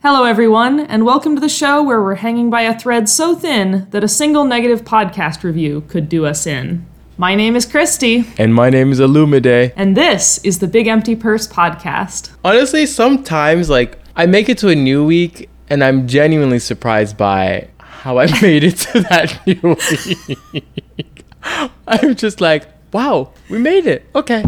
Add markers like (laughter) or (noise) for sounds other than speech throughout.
Hello, everyone, and welcome to the show where we're hanging by a thread so thin that a single negative podcast review could do us in. My name is Christy, And my name is Olumide. and this is the Big Empty Purse podcast. Honestly, sometimes like I make it to a new week and I'm genuinely surprised by how I (laughs) made it to that (laughs) new week. I'm just like, wow, we made it. Okay.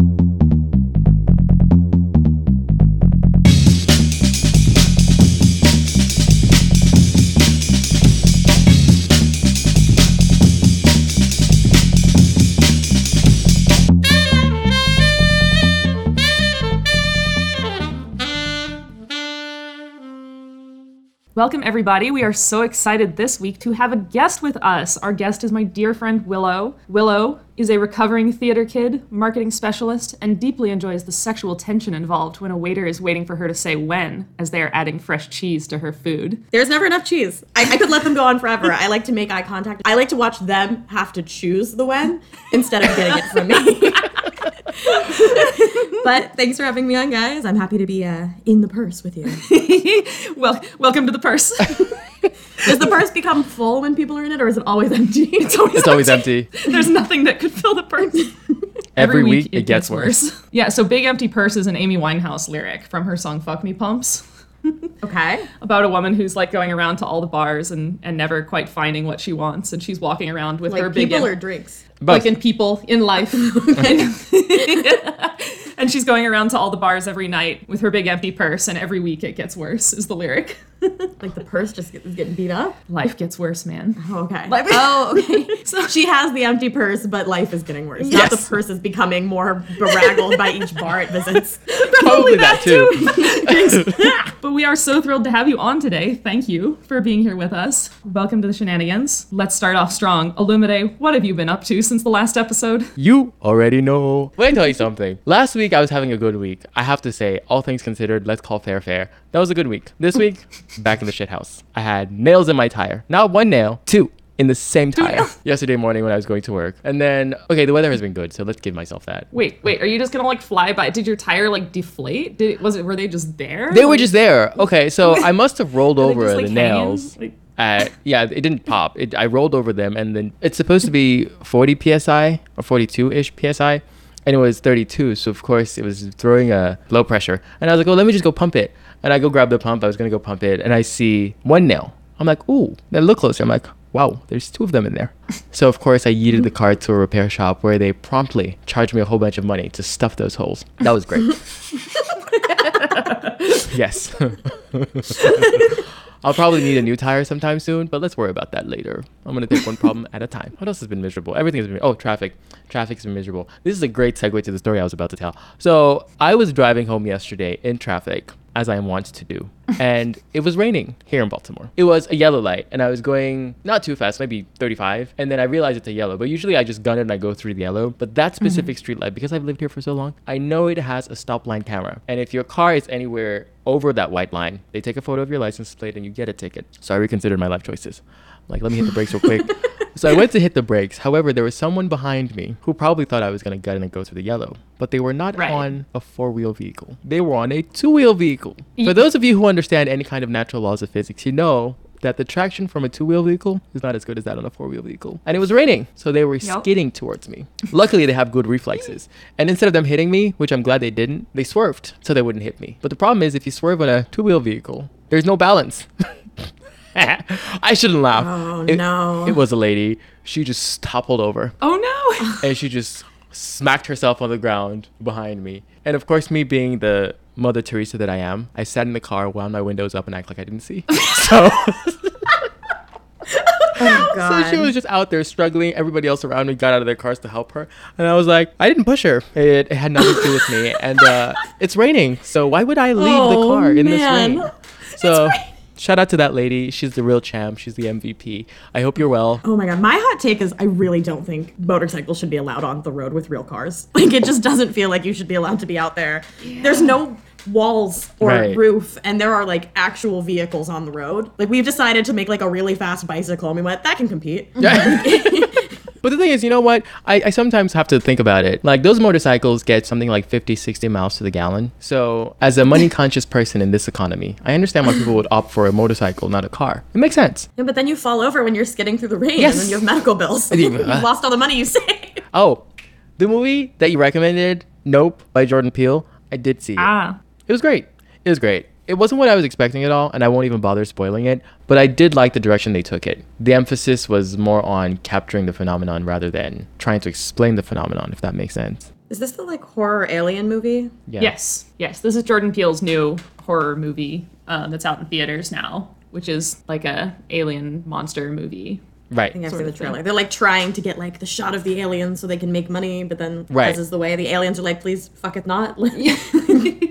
Welcome, everybody. We are so excited this week to have a guest with us. Our guest is my dear friend Willow. Willow is a recovering theater kid, marketing specialist, and deeply enjoys the sexual tension involved when a waiter is waiting for her to say when as they are adding fresh cheese to her food. There's never enough cheese. I, I could let them go on forever. I like to make eye contact. I like to watch them have to choose the when instead of getting it from me. (laughs) but thanks for having me on, guys. I'm happy to be uh, in the purse with you. (laughs) well, welcome to the purse. (laughs) Does the purse become full when people are in it, or is it always empty? (laughs) It's always It's always empty. There's nothing that could fill the purse. (laughs) Every, week, it gets worse. Yeah, so Big Empty Purse is an Amy Winehouse lyric from her song Fuck Me Pumps okay. about a woman who's like going around to all the bars and, and never quite finding what she wants. And she's walking around with her big people em- or drinks. like in people in life. and, and she's going around to all the bars every night with her big empty purse, and every week it gets worse, is the lyric. (laughs) Like the purse just get, is getting beat up. Life gets worse, man. Oh, okay. Like- (laughs) oh, okay. (laughs) so she has the empty purse, but life is getting worse. Not the purse is becoming more beraggled by each bar it visits. Probably that too. But we are so thrilled to have you on today. Thank you for being here with us. Welcome to the shenanigans. Let's start off strong. Illumide, what have you been up to since the last episode? You already know. Let me tell you something. Last week I was having a good week. I have to say, all things considered, let's call fair fair. That was a good week. This week, back in the shit house. I had nails in my tire. Not one nail, two in the same tire. Yesterday morning when I was going to work. And then, okay, the weather has been good, so let's give myself that. Wait, wait, are you just gonna like fly by? Did your tire like deflate? Did was it were they just there? They were just there. Okay, so I (laughs) must have rolled over just, the like, hanging? nails. Like- Uh, yeah, it didn't pop. It, I rolled over them, and then it's supposed to be 40 psi or 42 ish psi, and it was 32. So of course it was throwing a low pressure, and I was like, "Oh, let me just go pump it." And I go grab the pump. I was gonna go pump it, and I see one nail. I'm like, "Ooh." Then I look closer. I'm like, "Wow, there's two of them in there." (laughs) so of course I yeeted the car to a repair shop where they promptly charged me a whole bunch of money to stuff those holes. That was great. (laughs) yes. (laughs) I'll probably need a new tire sometime soon, but let's worry about that later. I'm gonna take one problem at a time. What else has been miserable? Everything has been oh traffic. Traffic's been miserable. This is a great segue to the story I was about to tell. So I was driving home yesterday in traffic, as I am wont to do, (laughs) and it was raining here in Baltimore. It was a yellow light, and I was going not too fast, maybe 35, and then I realized it's a yellow. But usually I just gun it and I go through the yellow. But that mm-hmm. specific street light, because I've lived here for so long, I know it has a stop line camera, and if your car is anywhere over that white line, they take a photo of your license plate and you get a ticket. So I reconsidered my life choices. Like, let me hit the brakes real quick. (laughs) So I went to hit the brakes. However, there was someone behind me who probably thought I was going to gut in and go through the yellow. But they were not Right. on a four wheel vehicle. They were on a two wheel vehicle. For those of you who understand any kind of natural laws of physics, you know that the traction from a two wheel vehicle is not as good as that on a four wheel vehicle. And it was raining. So they were Yup. skidding towards me. Luckily, they have good reflexes. (laughs) And instead of them hitting me, which I'm glad they didn't, they swerved so they wouldn't hit me. But the problem is, if you swerve on a two wheel vehicle, there's no balance. (laughs) (laughs) I shouldn't laugh. Oh, It- no. It was a lady. She just toppled over Oh no! (laughs) and she just smacked herself on the ground behind me. And of course, me being the Mother Teresa that I am, I sat in the car, wound my windows up, and act like I didn't see. (laughs) so, Oh, so she was just out there struggling. Everybody else around me got out of their cars to help her, and I was like, I didn't push her. It, it had nothing to do with me, and uh, it's raining, so why would I leave the Oh, car in this rain? So. Shout out to that lady. She's the real champ. She's the MVP. I hope you're well. Oh my god, my hot take is I really don't think motorcycles should be allowed on the road with real cars. (laughs) Like it just doesn't feel like you should be allowed to be out there. There's no walls or Right. roof and there are like actual vehicles on the road. Like we've decided to make like a really fast bicycle and we went that can compete. (laughs) (laughs) But the thing is, you know what? I, I sometimes have to think about it. Like those motorcycles get something like 50, 60 miles to the gallon. So as a money conscious person in this economy, I understand why people would opt for a motorcycle, not a car. It makes sense. Yeah, but then you fall over when you're skidding through the rain, Yes. and then you have medical bills. (laughs) Yeah. You've lost all the money you saved. (laughs) Oh, the movie that you recommended, Nope, by Jordan Peele, I did see it. Ah. It was great. It was great. It wasn't what I was expecting at all, and I won't even bother spoiling it, but I did like the direction they took it. The emphasis was more on capturing the phenomenon rather than trying to explain the phenomenon, if that makes sense. Is this the like horror alien movie? Yeah. Yes, yes. This is Jordan Peele's new horror movie um, that's out in theaters now, which is like a alien monster movie. Right. I think I've seen the of thing. trailer. They're like trying to get like the shot of the aliens so they can make money, but then Right. as is the way, the aliens are like, please fuck it not. (laughs)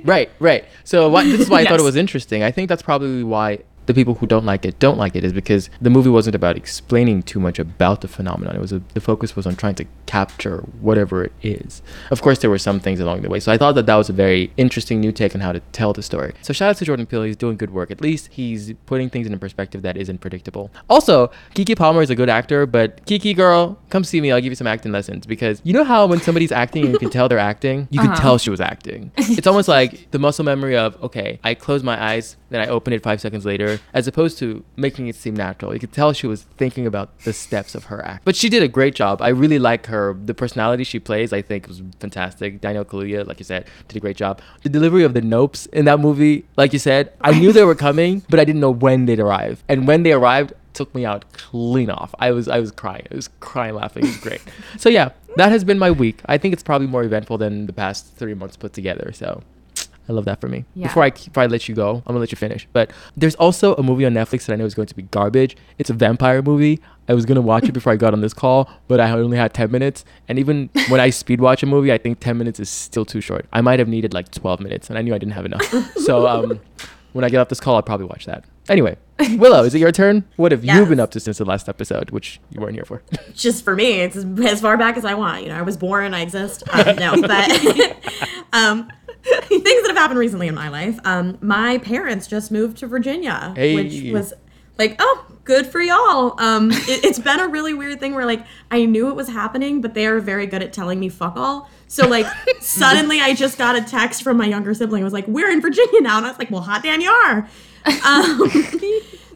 Right, right. So why, this is why I (laughs) thought it was interesting. I think that's probably why the people who don't like it don't like it is because the movie wasn't about explaining too much about the phenomenon. It was a, the focus was on trying to capture whatever it is. Of course, there were some things along the way. So I thought that that was a very interesting new take on how to tell the story. So shout out to Jordan Peele. He's doing good work. At least he's putting things in a perspective that isn't predictable. Also, Keke Palmer is a good actor, but Kiki girl, come see me. I'll give you some acting lessons because you know how when somebody's acting and you can tell they're acting, you can Uh-huh. tell she was acting. (laughs) It's almost like the muscle memory of okay, I close my eyes, then I open it five seconds later, as opposed to making it seem natural. You could tell she was thinking about the steps of her act. But she did a great job. I really like her. The personality she plays, I think, was fantastic. Daniel Kaluuya, like you said, did a great job. The delivery of the nopes in that movie, like you said, I knew they were coming, but I didn't know when they'd arrive. And when they arrived, took me out clean off. I was I was crying. I was crying laughing. It was great. (laughs) so yeah, that has been my week. I think it's probably more eventful than the past three months put together. So I love that for me. Yeah. Before I before I let you go, I'm gonna let you finish. But there's also a movie on Netflix that I know is going to be garbage. It's a vampire movie. I was gonna watch it before I got on this call, but I only had 10 minutes. And even when I speed watch a movie, I think 10 minutes is still too short. I might have needed like 12 minutes, and I knew I didn't have enough. (laughs) so um, when I get off this call, I'll probably watch that. Anyway, Willow, is it your turn? What have you been up to since the last episode, which you weren't here for? Just for me, it's as, as far back as I want. You know, I was born, I exist. (laughs) (laughs) Um, no, but um, (laughs) things that have happened recently in my life. Um, my parents just moved to Virginia, Hey. which was like, oh, good for y'all. Um, it, it's been a really weird thing where like I knew it was happening, but they are very good at telling me fuck all. So like (laughs) suddenly I just got a text from my younger sibling. It was like, we're in Virginia now, and I was like, well, hot damn, you are. (laughs) Um,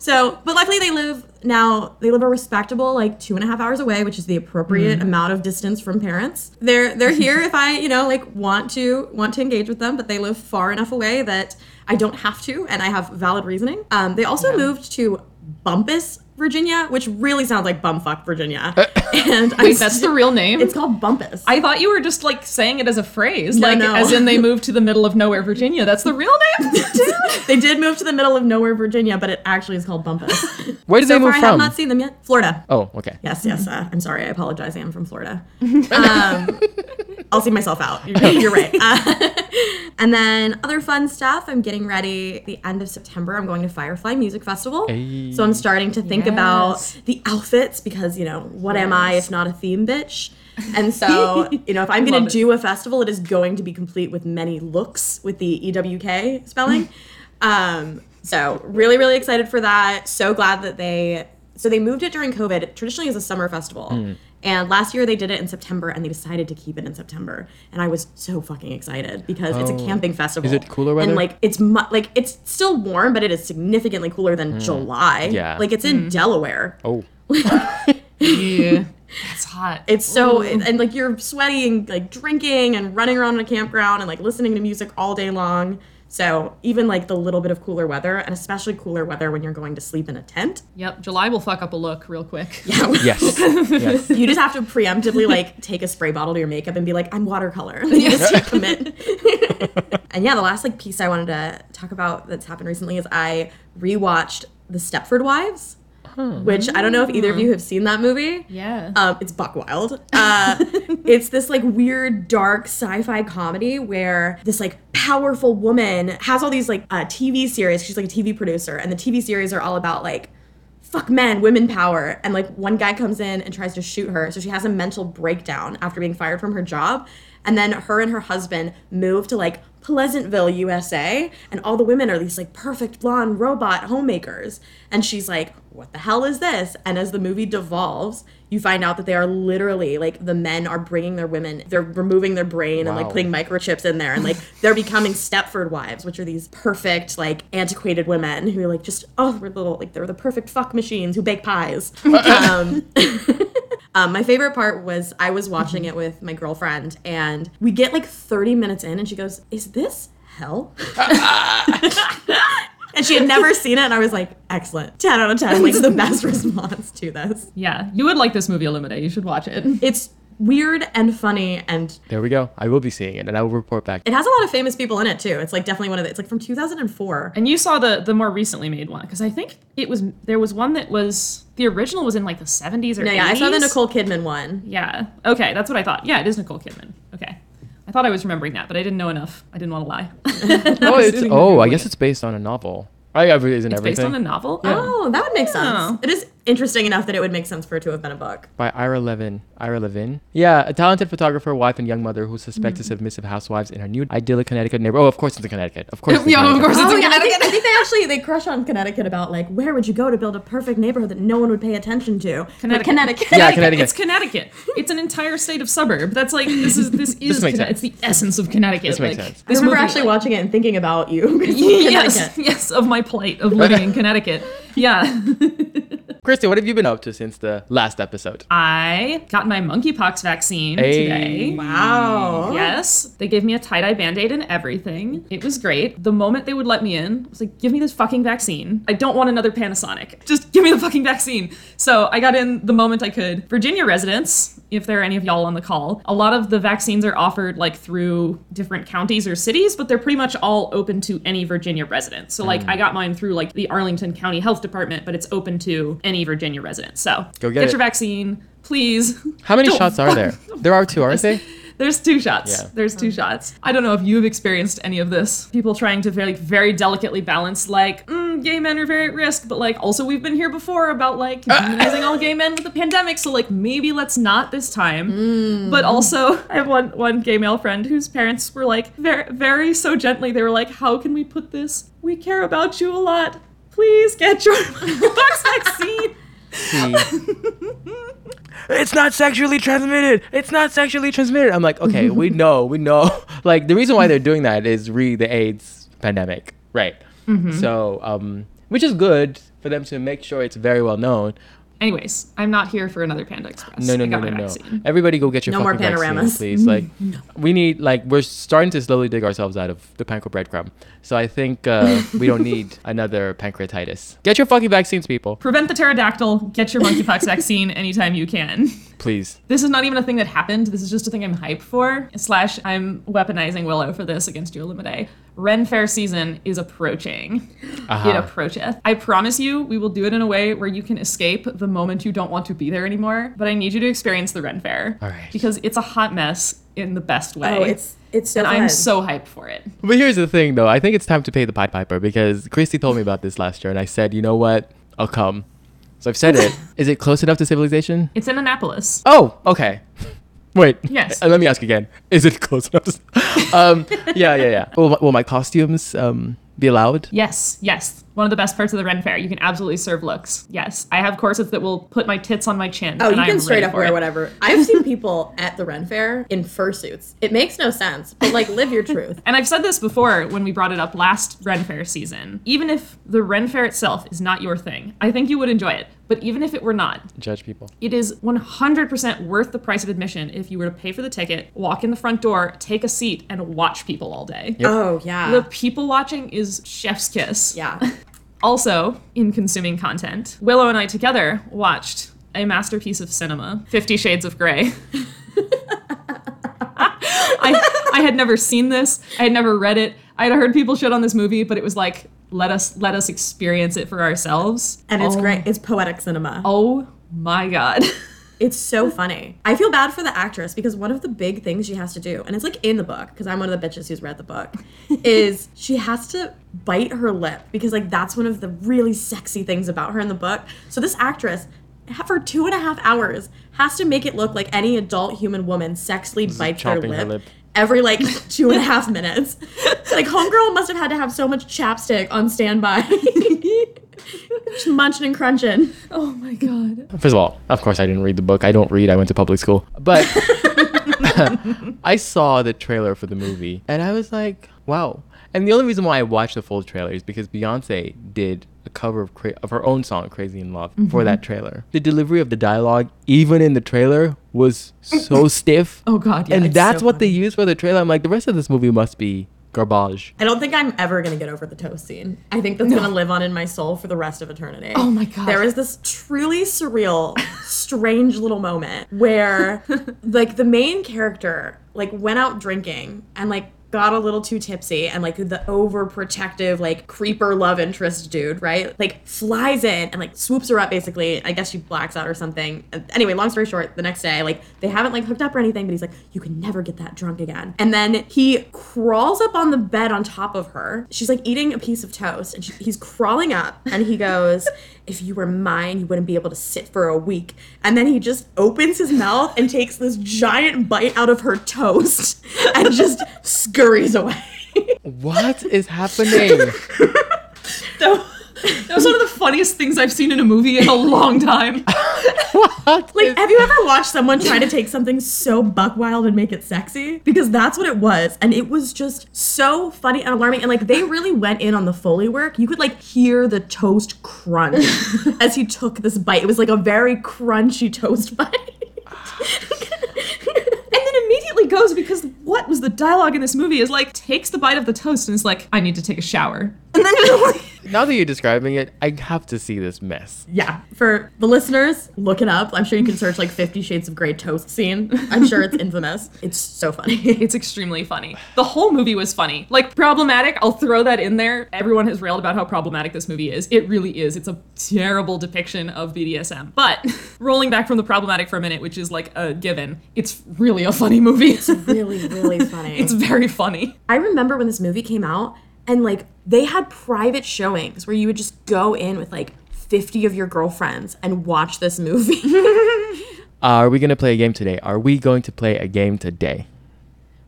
so, but luckily they live now. They live a respectable like two and a half hours away, which is the appropriate amount of distance from parents. They're they're here (laughs) if I you know like want to want to engage with them, but they live far enough away that I don't have to, and I have valid reasoning. Um, they also moved to Bumpass, Virginia, which really sounds like bumfuck Virginia. (laughs) and I'm Wait, that's the real name? It's called Bumpass. I thought you were just like saying it as a phrase, No, like no. as in they moved to the middle of nowhere, Virginia. That's the real name. (laughs) they did move to the middle of nowhere, Virginia, but it actually is called Bumpass. (laughs) Where did so they move far, I have not seen them yet. Florida. oh, okay. Yes, yes. Uh, I'm sorry. I apologize. I am from Florida. Um, I'll see myself out. You're, you're right. Uh, (laughs) and then other fun stuff. I'm getting ready. The end of September, I'm going to Firefly Music Festival. Hey. So I'm starting to think about the outfits because you know what am I if not a theme bitch? And so, (laughs) you know, if I'm going to do a festival, it is going to be complete with many looks with the EWK spelling. (laughs) um, so, really, really excited for that. So glad that they so they moved it during COVID. It traditionally is a summer festival. Hmm. And last year they did it in September and they decided to keep it in September. And I was so fucking excited because it's a Oh. camping festival. Is it cooler weather? And like it's mu- like it's still warm, but it is significantly cooler than July. Hmm. Yeah. Like it's in Delaware. Oh. (laughs) yeah, it's hot. It's so and, and, like you're sweaty and like drinking and running around in a campground and like listening to music all day long. So even like the little bit of cooler weather and especially cooler weather when you're going to sleep in a tent, Yep, July will fuck up a look real quick. (laughs) Yes. yes. (laughs) you just have to preemptively like take a spray bottle to your makeup and be like, I'm watercolor. (laughs) And then you just commit. and yeah, the last like piece I wanted to talk about that's happened recently is I rewatched The Stepford Wives, which I don't know if either of you have seen that movie. Yeah. Um, it's buck wild. Uh, (laughs) it's this like weird, dark sci-fi comedy where this like powerful woman has all these like uh, TV series. She's like a TV producer, and the TV series are all about like fuck men, women power. And like one guy comes in and tries to shoot her, so she has a mental breakdown after being fired from her job. And then her and her husband move to like Pleasantville, USA, and all the women are these like perfect blonde robot homemakers. And she's like, what the hell is this? And as the movie devolves, you find out that they are literally like the men are bringing their women, they're removing their brain and like putting microchips in there and like (laughs) they're becoming Stepford wives, which are these perfect, like antiquated women who are like just, oh, we're little, like they're the perfect fuck machines who bake pies. (laughs) um, (laughs) Um, my favorite part was I was watching it with my girlfriend, and we get like 30 minutes in, and she goes, Is this hell? (laughs) and she had never seen it, and I was like, Excellent. 10 out of 10. Like, the best (laughs) response to this. Yeah, you would like this movie, Illuminate. You should watch it. It's weird and funny, and There we go. I will be seeing it, and I will report back. it has a lot of famous people in it, too. It's like definitely one of the, it's like from 2004. And you saw the the more recently made one because I think it was there was one that was the original was in like the 70s or No, yeah, I saw the Nicole Kidman one. Yeah. Okay, that's what I thought. Yeah, it is Nicole Kidman. Okay. I thought I was remembering that, but I didn't know enough. I didn't want to lie. (laughs) (laughs) Oh, it's oh, I guess it's based on a novel. I have isn't It's everything based on a novel. Oh, oh, that would make sense. Oh. It is interesting enough that it would make sense for it to have been a book. by Ira Levin. Ira Levin. Yeah, a talented photographer, wife, and young mother who suspects Mm. the submissive housewives in her new idyllic Connecticut neighborhood. Oh, of course it's in Connecticut. Of course. It's in Yeah, of course. It's Oh in yeah, I think, Connecticut. I think they (laughs) actually they crush on Connecticut about like where would you go to build a perfect neighborhood that no one would pay attention to? Connecticut. Connecticut. Yeah, (laughs) Connecticut. It's Connecticut. It's an entire state of suburb. That's like this is this (laughs) is makes Conne- it's the essence of Connecticut. This makes like, sense. I remember movie, actually like- watching it and thinking about you. Yes, yes, of my plight of living in Connecticut. Yeah. Christy, what have you been up to since the last episode? I got my monkeypox vaccine Hey. today. Wow. Yes, they gave me a tie dye band aid and everything. It was great. The moment they would let me in, I was like, give me this fucking vaccine. I don't want another Panasonic. Just give me the fucking vaccine. So I got in the moment I could. Virginia residents, if there are any of y'all on the call, a lot of the vaccines are offered like through different counties or cities, but they're pretty much all open to any Virginia resident. So, like, hmm. I got mine through like the Arlington County Health Department, but it's open to any Virginia residents. So Go get it. your vaccine, please. How many Don't shots are there? (laughs) There are two, aren't they? There's two shots. Yeah. There's two shots. I don't know if you've experienced any of this. People trying to very, very delicately balance, like, mm, gay men are very at risk, but like, also we've been here before about like demonizing all gay men with the pandemic, so like maybe let's not this time. But also, (laughs) I have one one gay male friend whose parents were like very, very so gently. They were like, "How can we put this? We care about you a lot. Please get your (laughs) box vaccine." It's not sexually transmitted. It's not sexually transmitted. I'm like, okay, we (laughs) know, we know. (laughs) Like the reason why they're doing that is re the AIDS pandemic, right? So, um, which is good for them to make sure it's very well known. Anyways, I'm not here for another Panda Express. No, no, I no, got no, my no. vaccine. Everybody go get your No more fucking vaccine, please. Like, (laughs) we need like we're starting to slowly dig ourselves out of the panko breadcrumb. So I think uh, (laughs) we don't need another pancreatitis. Get your fucking vaccines, people, Prevent the pterodactyl. Get your monkeypox vaccine anytime you can. (laughs) please. This is not even a thing that happened. This is just a thing I'm hyped for. Slash, I'm weaponizing Willow for this against you, Olumide. Ren Fair season is approaching. It Uh-huh. approacheth. I promise you, we will do it in a way where you can escape the moment you don't want to be there anymore. But I need you to experience the Ren Fair. All right. Because it's a hot mess in the best way. Oh, it's it's so and fun. I'm so hyped for it. But here's the thing, though. I think it's time to pay the Pied Piper because Christy told me about this last year, and I said, you know what? I'll come. So I've said it. (laughs) Is it close enough to civilization? It's in Annapolis. Oh, okay. (laughs) Wait. Yes. Uh, let me ask again. Is it close enough? To, (laughs) um, yeah, yeah, yeah. Well, my- will my costumes um, be allowed? Yes, yes. One of the best parts of the Ren Fair. You can absolutely serve looks. Yes. I have corsets that will put my tits on my chin. Oh, and you I can am straight up wear it. whatever. I've seen people (laughs) at the Ren Fair in fursuits. It makes no sense, but like live your truth. (laughs) And I've said this before when we brought it up last Ren Fair season. Even if the Ren Fair itself is not your thing, I think you would enjoy it. But even if it were not, Judge people. it is 100% worth the price of admission if you were to pay for the ticket, walk in the front door, take a seat, and watch people all day. Yep. Oh yeah. The people watching is chef's kiss. yeah. (laughs) Also, in consuming content, Willow and I together watched a masterpiece of cinema, Fifty Shades of Grey. (laughs) I, I had never seen this. I had never read it. I had heard people shit on this movie, but it was like, let us let us experience it for ourselves. And it's Oh- great. It's poetic cinema. Oh my god. (laughs) It's so funny. I feel bad for the actress because one of the big things she has to do, and it's like in the book, because I'm one of the bitches who's read the book, (laughs) is she has to bite her lip because like that's one of the really sexy things about her in the book. So this actress for two and a half hours has to make it look like any adult human woman sexually bites their chomping her lip, lip. Every like two and a half minutes. like homegirl must have had to have so much chapstick on standby. Just (laughs) munching and crunching. Oh my god. First of all, of course, I didn't read the book. I don't read. I went to public school. But (laughs) I saw the trailer for the movie and I was like, wow. And the only reason why I watched the full trailer is because Beyonce did a cover of, cra- of her own song, Crazy in Love, for mm-hmm. that trailer. The delivery of the dialogue, even in the trailer, was so (laughs) stiff. Oh god, yeah. and that's so what they funny. used for the trailer. I'm like, the rest of this movie must be garbage. I don't think I'm ever gonna get over the toast scene. I think that's gonna live on in my soul for the rest of eternity. Oh my God. There was this truly surreal, strange little moment where (laughs) like the main character like went out drinking and like got a little too tipsy and like the overprotective like creeper love interest dude right? Like flies in and like swoops her up basically. I guess she blacks out or something. Anyway long story short the next day like they haven't like hooked up or anything but he's like you can never get that drunk again. And then he crawls up on the bed on top of her. She's like eating a piece of toast and she, he's crawling up and he goes if you were mine you wouldn't be able to sit for a week and then he just opens his mouth and takes this giant bite out of her toast (laughs) and just scurries away What is happening? (laughs) (laughs) that was one of the funniest things I've seen in a movie in a long time. (laughs) what? Like, have you ever watched someone try to take something so buck wild and make it sexy? Because that's what it was. And it was just so funny and alarming. And like, they (laughs) really went in on the Foley work. You could like hear the toast crunch as he took this bite. It was like a very crunchy toast bite. (sighs) And goes because what was the dialogue in this movie is like takes the bite of the toast and is like, I need to take a shower. And then (laughs) like Now that you're describing it, I have to see this mess. yeah. For the listeners, look it up. I'm sure you can search like Fifty Shades of Grey toast scene. I'm sure it's infamous. It's so funny. (laughs) It's extremely funny. The whole movie was funny. Like problematic, I'll throw that in there. Everyone has railed about how problematic this movie is. It really is. It's a terrible depiction of BDSM. But (laughs) rolling back from the problematic for a minute, which is like a given, it's really a funny movie. (laughs) really, really funny. it's very funny. I remember when this movie came out and like they had private showings where you would just go in with like 50 of your girlfriends and watch this movie. (laughs) Are we going to play a game today? Are we going to play a game today?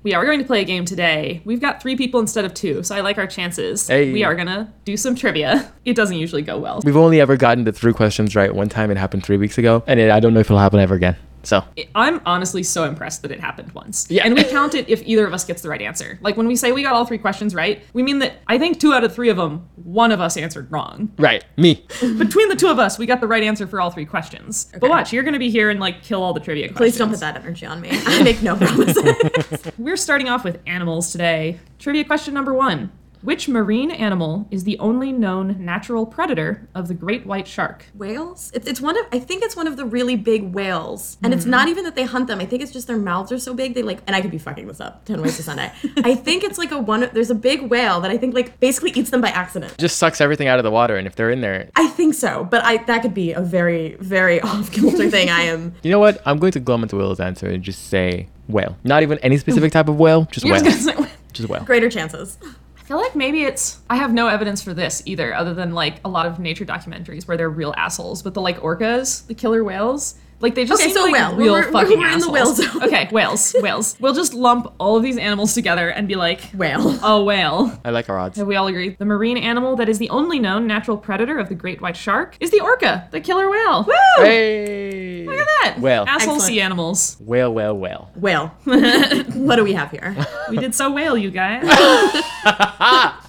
We are going to play a game today. We've got three people instead of two, so I like our chances. Hey. We are gonna do some trivia. It doesn't usually go well. We've only ever gotten the three questions right one time. It happened three weeks ago, and it, I don't know if it'll happen ever again. So I'm honestly so impressed that it happened once. Yeah. And we count it if either of us gets the right answer. Like when we say we got all three questions right, we mean that I think two out of three of them, one of us answered wrong. right, me. Between the two of us, we got the right answer for all three questions. But watch, you're gonna be here and like kill all the trivia questions. Please don't put that energy on me. (laughs) I make no promises. (laughs) We're starting off with animals today. Trivia question number one. Which marine animal is the only known natural predator of the great white shark? whales? It's, it's one of, I think it's one of the really big whales. And it's mm-hmm. not even that they hunt them. I think it's just their mouths are so big. They like, and I could be fucking this up 10 ways to Sunday. I think it's like a one, there's a big whale that I think like basically eats them by accident. Just sucks everything out of the water, and if they're in there, I think so, but I that could be a very, very (laughs) off kilter thing. I am you know what? I'm going to glum into Will's answer and just say whale. Not even any specific type of whale, just You're whale. just gonna say. Just whale. greater chances. I feel like maybe it's. I have no evidence for this either, other than like a lot of nature documentaries where they're real assholes. But the like orcas, the killer whales, like they just Okay, seem so like whale. real We're- we're- fucking we're in the assholes. whale zone. (laughs) okay, whales, whales. We'll just lump all of these animals together and be like, Whale. a whale. I like our odds. Have we all agreed? The marine animal that is the only known natural predator of the great white shark is the orca, the killer whale. Woo! Hey! Look at that. Whale. Asshole Excellent. sea animals. Whale, whale, whale. Whale. (laughs) what do we have here? (laughs) We did so whale, you guys.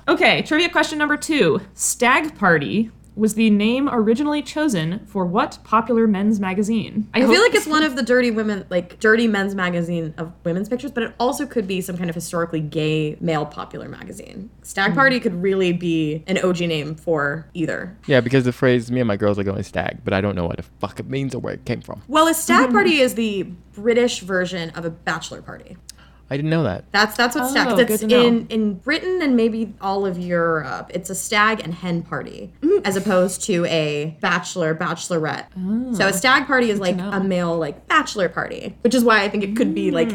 okay, trivia question number two. Stag Party was the name originally chosen for what popular men's magazine? I feel like it's one of the dirty women, like dirty men's magazine of women's pictures, but it also could be some kind of historically gay male popular magazine. Stag hmm. Party could really be an OG name for either. Yeah, because the phrase "me and my girls are going stag," but I don't know what the fuck it means or where it came from. Well, a stag (laughs) party is the British version of a bachelor party. I didn't know that. That's that's what stag. Oh, 'cause good It's to know. in in Britain and maybe all of Europe. It's a stag and hen party as opposed to a bachelor bachelorette. So a stag party is like a male like bachelor party, which is why I think it could be like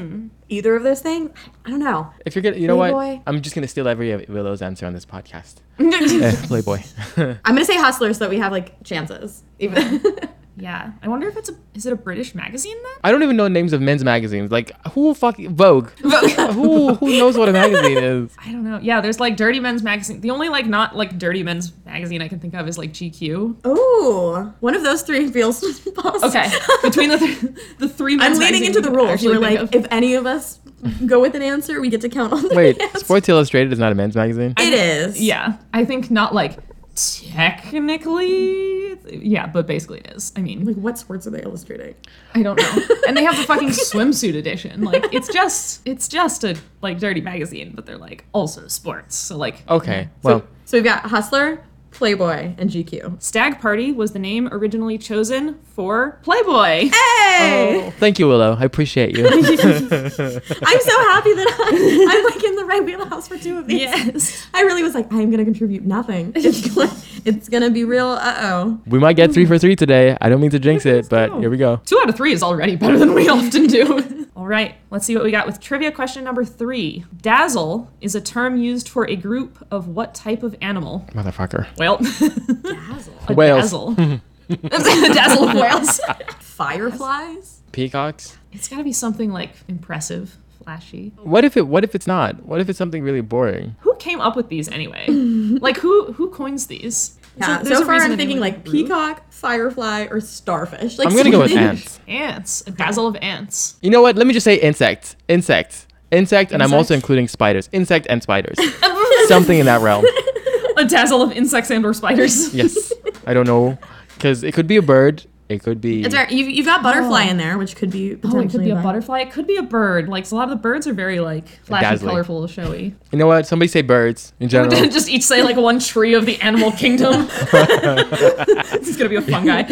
either of those things. I don't know. If you're gonna, you know what? I'm just gonna steal every Willow's answer on this podcast. (laughs) Eh, Playboy. (laughs) I'm gonna say hustler so that we have like chances. Even (laughs) Yeah. I wonder if it's a is it a British magazine then? I don't even know the names of men's magazines. Like who fucking Vogue? (laughs) (laughs) who who knows what a magazine is? I don't know. Yeah, there's like Dirty Men's magazine. The only like not like Dirty Men's magazine I can think of is like GQ. Oh, one of those three feels (laughs) possible. Okay, between the th- the three I'm men's leaning into the could rules. You actually were like, of. if any of us go with an answer, we get to count on the Wait, answer. Sports Illustrated is not a men's magazine. It is. yeah, I think not like technically. Yeah, but basically it is. I mean, Like, what sports are they illustrating? I don't know. And they have the fucking swimsuit edition. Like it's just it's just a like dirty magazine, but they're like also sports. So like Okay, So, well, so we've got Hustler, Playboy, and GQ. Stag Party was the name originally chosen for Playboy. Hey! oh, thank you, Willow. I appreciate you. (laughs) I'm so happy that I, I'm like in the right wheelhouse for two of these. Yes. I really was like, I'm gonna contribute nothing. It's gonna, it's gonna be real. Uh oh. we might get three for three today. I don't mean to jinx it, but here we go. Two out of three is already better than we often do. All right, let's see what we got with trivia question number three. Dazzle is a term used for a group of what type of animal? Motherfucker. Well, (laughs) Dazzle. a Whales. dazzle. (laughs) (laughs) dazzle of whales. Fireflies? Peacocks. It's got to be something like impressive, flashy. What if it? What if it's not? What if it's something really boring? Who came up with these anyway? like who who coins these? Yeah, So so far I'm thinking like group. peacock, firefly, or starfish. Like I'm gonna go with ants. Ants. A dazzle of ants. You know what? Let me just say insect. Insect. Insect, and I'm also including spiders. Insect and spiders. (laughs) something in that realm. (laughs) A dazzle of insects and or spiders. Yes. I don't know, because it could be a bird. It could be. It's right. You've, you've got butterfly oh. in there, which could be Oh, potentially it could be a that. butterfly. It could be a bird. Like a lot of the birds are very like flashy, Dazzling. colorful, showy. You know what? Somebody say birds in general. (laughs) Just each say like one tree of the animal (laughs) kingdom. (laughs) this is gonna be a fungi.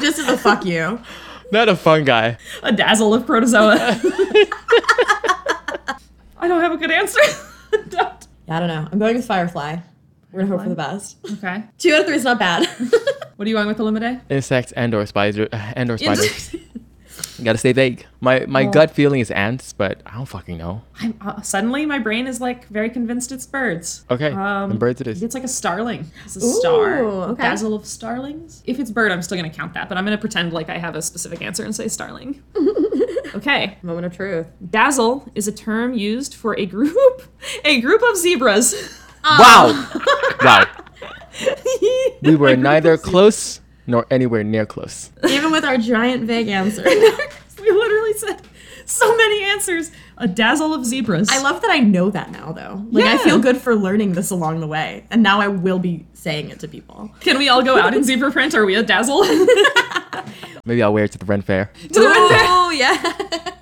Just as a fuck you. Not a fun guy. A dazzle of protozoa. I don't have a good answer. Don't. Yeah, I don't know. I'm going with firefly. We're gonna hope for the best. Okay. (laughs) Two out of three is not bad. (laughs) What are you going with, Olumide? Insects and or spider and or (laughs) spiders. You gotta stay vague. My my gut feeling is ants, but I don't fucking know. I'm, uh, suddenly, my brain is like very convinced it's birds. Okay, Um, then birds it is. It's like a starling. It's a Ooh, star. okay. Dazzle of starlings. If it's bird, I'm still gonna count that, but I'm gonna pretend like I have a specific answer and say starling. okay. Moment of truth. Dazzle is a term used for a group, a group of zebras. Um, wow! (laughs) wow. (laughs) We were neither close nor anywhere near close. Even with our giant vague answer. (laughs) we literally said so many answers. A dazzle of zebras. I love that I know that now, though. Like, I feel good for learning this along the way. And now I will be saying it to people. Can we all go out in zebra print? Are we a dazzle? Maybe I'll wear it to the Ren Fair. To the Ren Fair. Oh, yeah.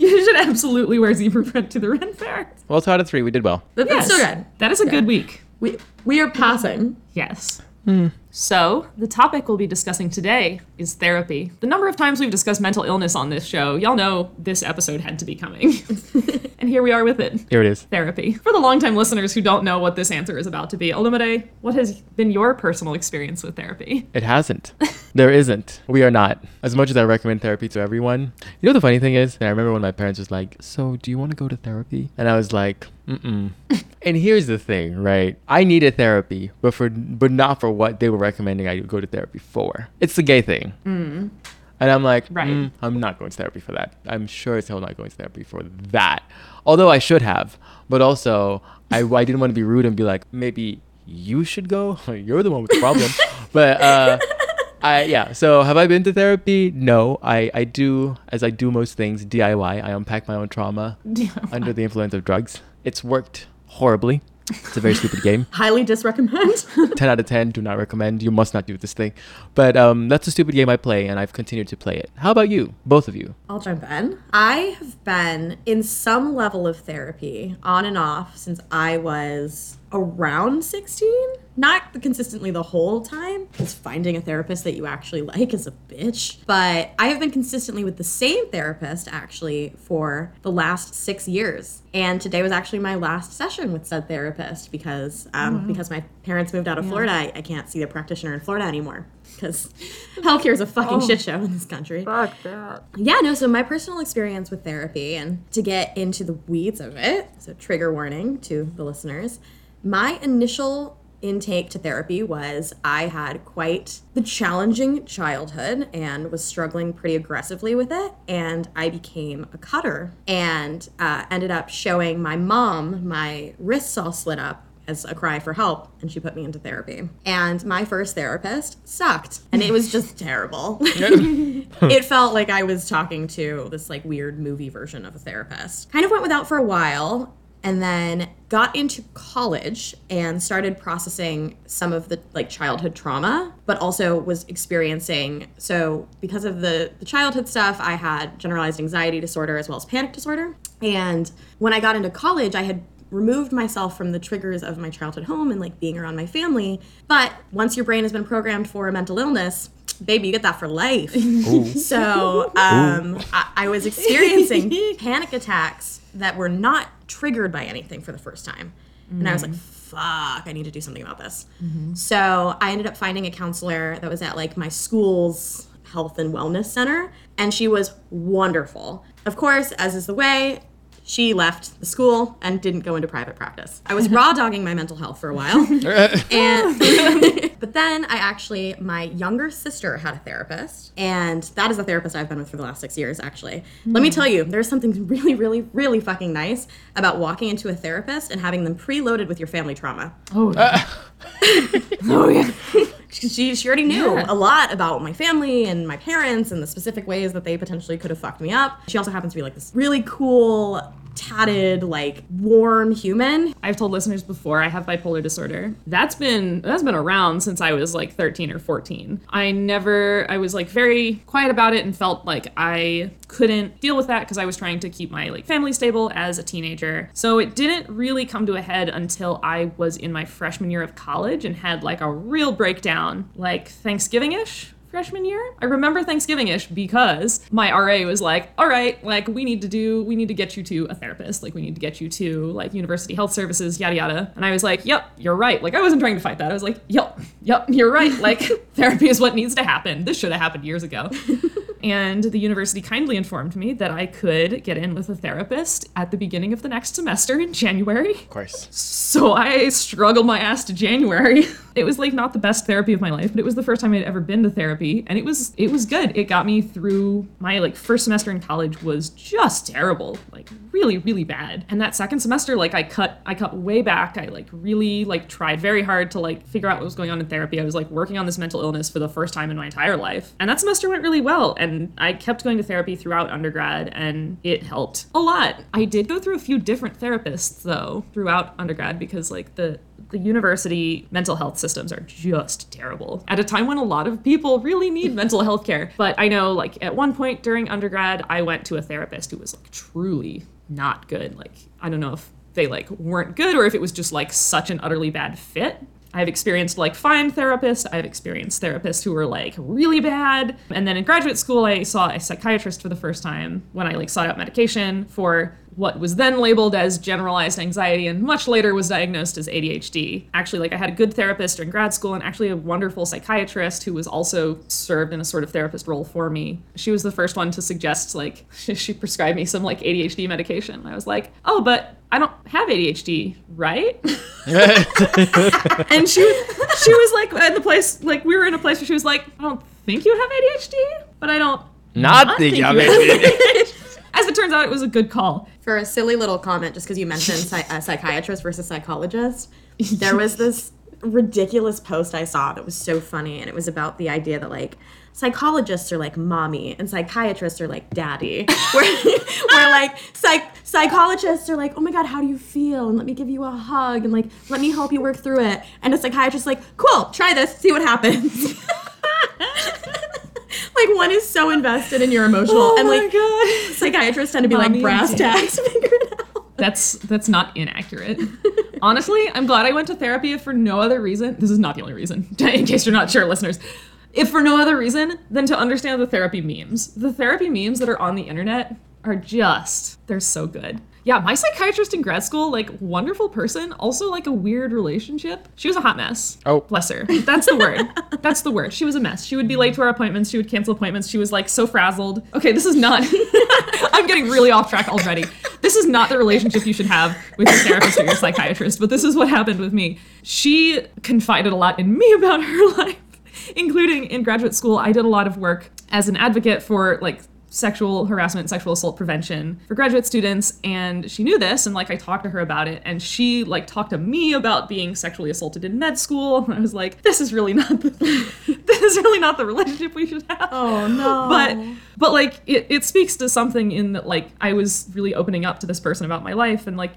(laughs) You should absolutely wear zebra print to the Ren Fair. Well, two out of three. We did well. That- That's Yes. so good. That is a good week. We, we are passing. Yes. Hmm. So, the topic we'll be discussing today is therapy. The number of times we've discussed mental illness on this show, y'all know this episode had to be coming. (laughs) and here we are with it. Here it is. Therapy. For the longtime listeners who don't know what this answer is about to be, Olumide, what has been your personal experience with therapy? It hasn't. there isn't. We are not. As much as I recommend therapy to everyone, you know the funny thing is, and I remember when my parents was like, "So, do you want to go to therapy?" And I was like, "Mm-mm." (laughs) and here's the thing, right? I needed therapy, but for but not for what they were recommending I go to therapy for. It's the gay thing. And I'm like, Right. "Mm, I'm not going to therapy for that. I'm sure as hell not going to therapy for that. Although I should have, but also I, (laughs) I didn't want to be rude and be like, maybe you should go. (laughs) You're the one with the problem. but uh, I yeah. So have I been to therapy? No. I I do as I do most things DIY. I unpack my own trauma under the influence of drugs. It's worked horribly. It's a very stupid game. (laughs) Highly disrecommend. (laughs) 10 out of 10 do not recommend you must not do this thing but um, that's a stupid game i play and i've continued to play it how about you both of you I'll jump in. I have been in some level of therapy on and off since I was around 16. Not consistently the whole time, because finding a therapist that you actually like is a bitch. But I have been consistently with the same therapist actually for the last six years. And today was actually my last session with said therapist because um, because my parents moved out of Florida. I, I can't see a practitioner in Florida anymore because (laughs) healthcare is a fucking shit show in this country. Fuck that. Yeah, no, so my personal experience with therapy and to get into the weeds of it, so trigger warning to the listeners, my initial intake to therapy was I had quite the challenging childhood and was struggling pretty aggressively with it. And I became a cutter and uh, ended up showing my mom my wrists all slit up as a cry for help and she put me into therapy. And my first therapist sucked and it was just (laughs) terrible. (laughs) It felt like i was talking to this like weird movie version of a therapist. Kind of went without for a while and then got into college and started processing some of the like childhood trauma but also was experiencing so because of the, the childhood stuff i had generalized anxiety disorder as well as panic disorder. And when i got into college i had removed myself from the triggers of my childhood home and like being around my family. But once your brain has been programmed for a mental illness baby you get that for life. (laughs) So um, I, I was experiencing panic attacks that were not triggered by anything for the first time. And i was like fuck i need to do something about this. Mm-hmm. So i ended up finding a counselor that was at like my school's health and wellness center and she was wonderful. Of course as is the way she left the school and didn't go into private practice. I was raw dogging my mental health for a while. (laughs) and (laughs) but then I actually my younger sister had a therapist and that is the therapist I've been with for the last 6 years actually. Let me hmm. tell you, there's something really really really fucking nice about walking into a therapist and having them preloaded with your family trauma. Oh, yeah. (laughs) oh yeah. She, she already knew Yeah. a lot about my family and my parents and the specific ways that they potentially could have fucked me up. She also happens to be like this really cool, tatted, like warm human. I've told listeners before I have bipolar disorder. That's been that's been around since I was like 13 or 14. I never I was like very quiet about it and felt like I couldn't deal with that because I was trying to keep my like family stable as a teenager. So it didn't really come to a head until I was in my freshman year of college and had like a real breakdown like Thanksgiving-ish freshman year. I remember Thanksgiving-ish because my RA was like, "All right, like we need to do we need to get you to a therapist. Like we need to get you to like university health services, yada yada." And I was like, "Yep, you're right." Like I wasn't trying to fight that. I was like, "Yep, yep, you're right. (laughs) Like therapy is what needs to happen. This should have happened years ago." (laughs) and the university kindly informed me that I could get in with a therapist at the beginning of the next semester in January. Of course. So I struggled my ass to January. (laughs) It was like not the best therapy of my life, but it was the first time I'd ever been to therapy, and it was it was good. It got me through my like first semester in college was just terrible, like really really bad. And that second semester, like I cut I cut way back. I like really like tried very hard to like figure out what was going on in therapy. I was like working on this mental illness for the first time in my entire life, and that semester went really well. And I kept going to therapy throughout undergrad, and it helped a lot. I did go through a few different therapists though throughout undergrad because like the the university mental health systems are just terrible at a time when a lot of people really need (laughs) mental health care. But I know, like, at one point during undergrad, I went to a therapist who was like truly not good. Like, I don't know if they like weren't good or if it was just like such an utterly bad fit. I've experienced like fine therapists. I've experienced therapists who were like really bad. And then in graduate school, I saw a psychiatrist for the first time when I like sought out medication for what was then labeled as generalized anxiety and much later was diagnosed as ADHD. Actually, like I had a good therapist during grad school and actually a wonderful psychiatrist who was also served in a sort of therapist role for me. She was the first one to suggest like (laughs) she prescribed me some like ADHD medication. I was like, "Oh, but I don't have ADHD, right?" (laughs) and she she was like in the place like we were in a place where she was like, "I don't think you have ADHD, but I don't Not the think young you have. ADHD." As it turns out, it was a good call. For a silly little comment, just because you mentioned a psychiatrist versus psychologist, there was this ridiculous post I saw that was so funny, and it was about the idea that like psychologists are like mommy and psychiatrists are like daddy. (laughs) Where, where like psych psychologists are like, oh my god, how do you feel? And let me give you a hug and like let me help you work through it. And a psychiatrist like, cool, try this, see what happens. (laughs) like one is so invested in your emotional oh and like god. psychiatrists tend to be Mommy like brass tacks (laughs) figure it out. That's that's not inaccurate. Honestly, I'm glad I went to therapy if for no other reason. This is not the only reason, (laughs) in case you're not sure, listeners. If for no other reason than to understand the therapy memes. The therapy memes that are on the internet are just they're so good. Yeah, my psychiatrist in grad school, like wonderful person, also like a weird relationship. She was a hot mess. Oh. bless her. That's the word. (laughs) That's the word. She was a mess. She would be late to our appointments. She would cancel appointments. She was like so frazzled. Okay, this is not. (laughs) I'm getting really off track already. this is not the relationship you should have with your therapist or your psychiatrist, but this is what happened with me. She confided a lot in me (laughs) about her life, including in graduate school. I did a lot of work as an advocate for like sexual harassment sexual assault prevention for graduate students and she knew this and like i talked to her about it and she like talked to me about being sexually assaulted in med school (laughs) and i was like this is really not the (laughs) this is really not the relationship we should have Oh no. but but like it, it speaks to something in that like i was really opening up to this person about my life and like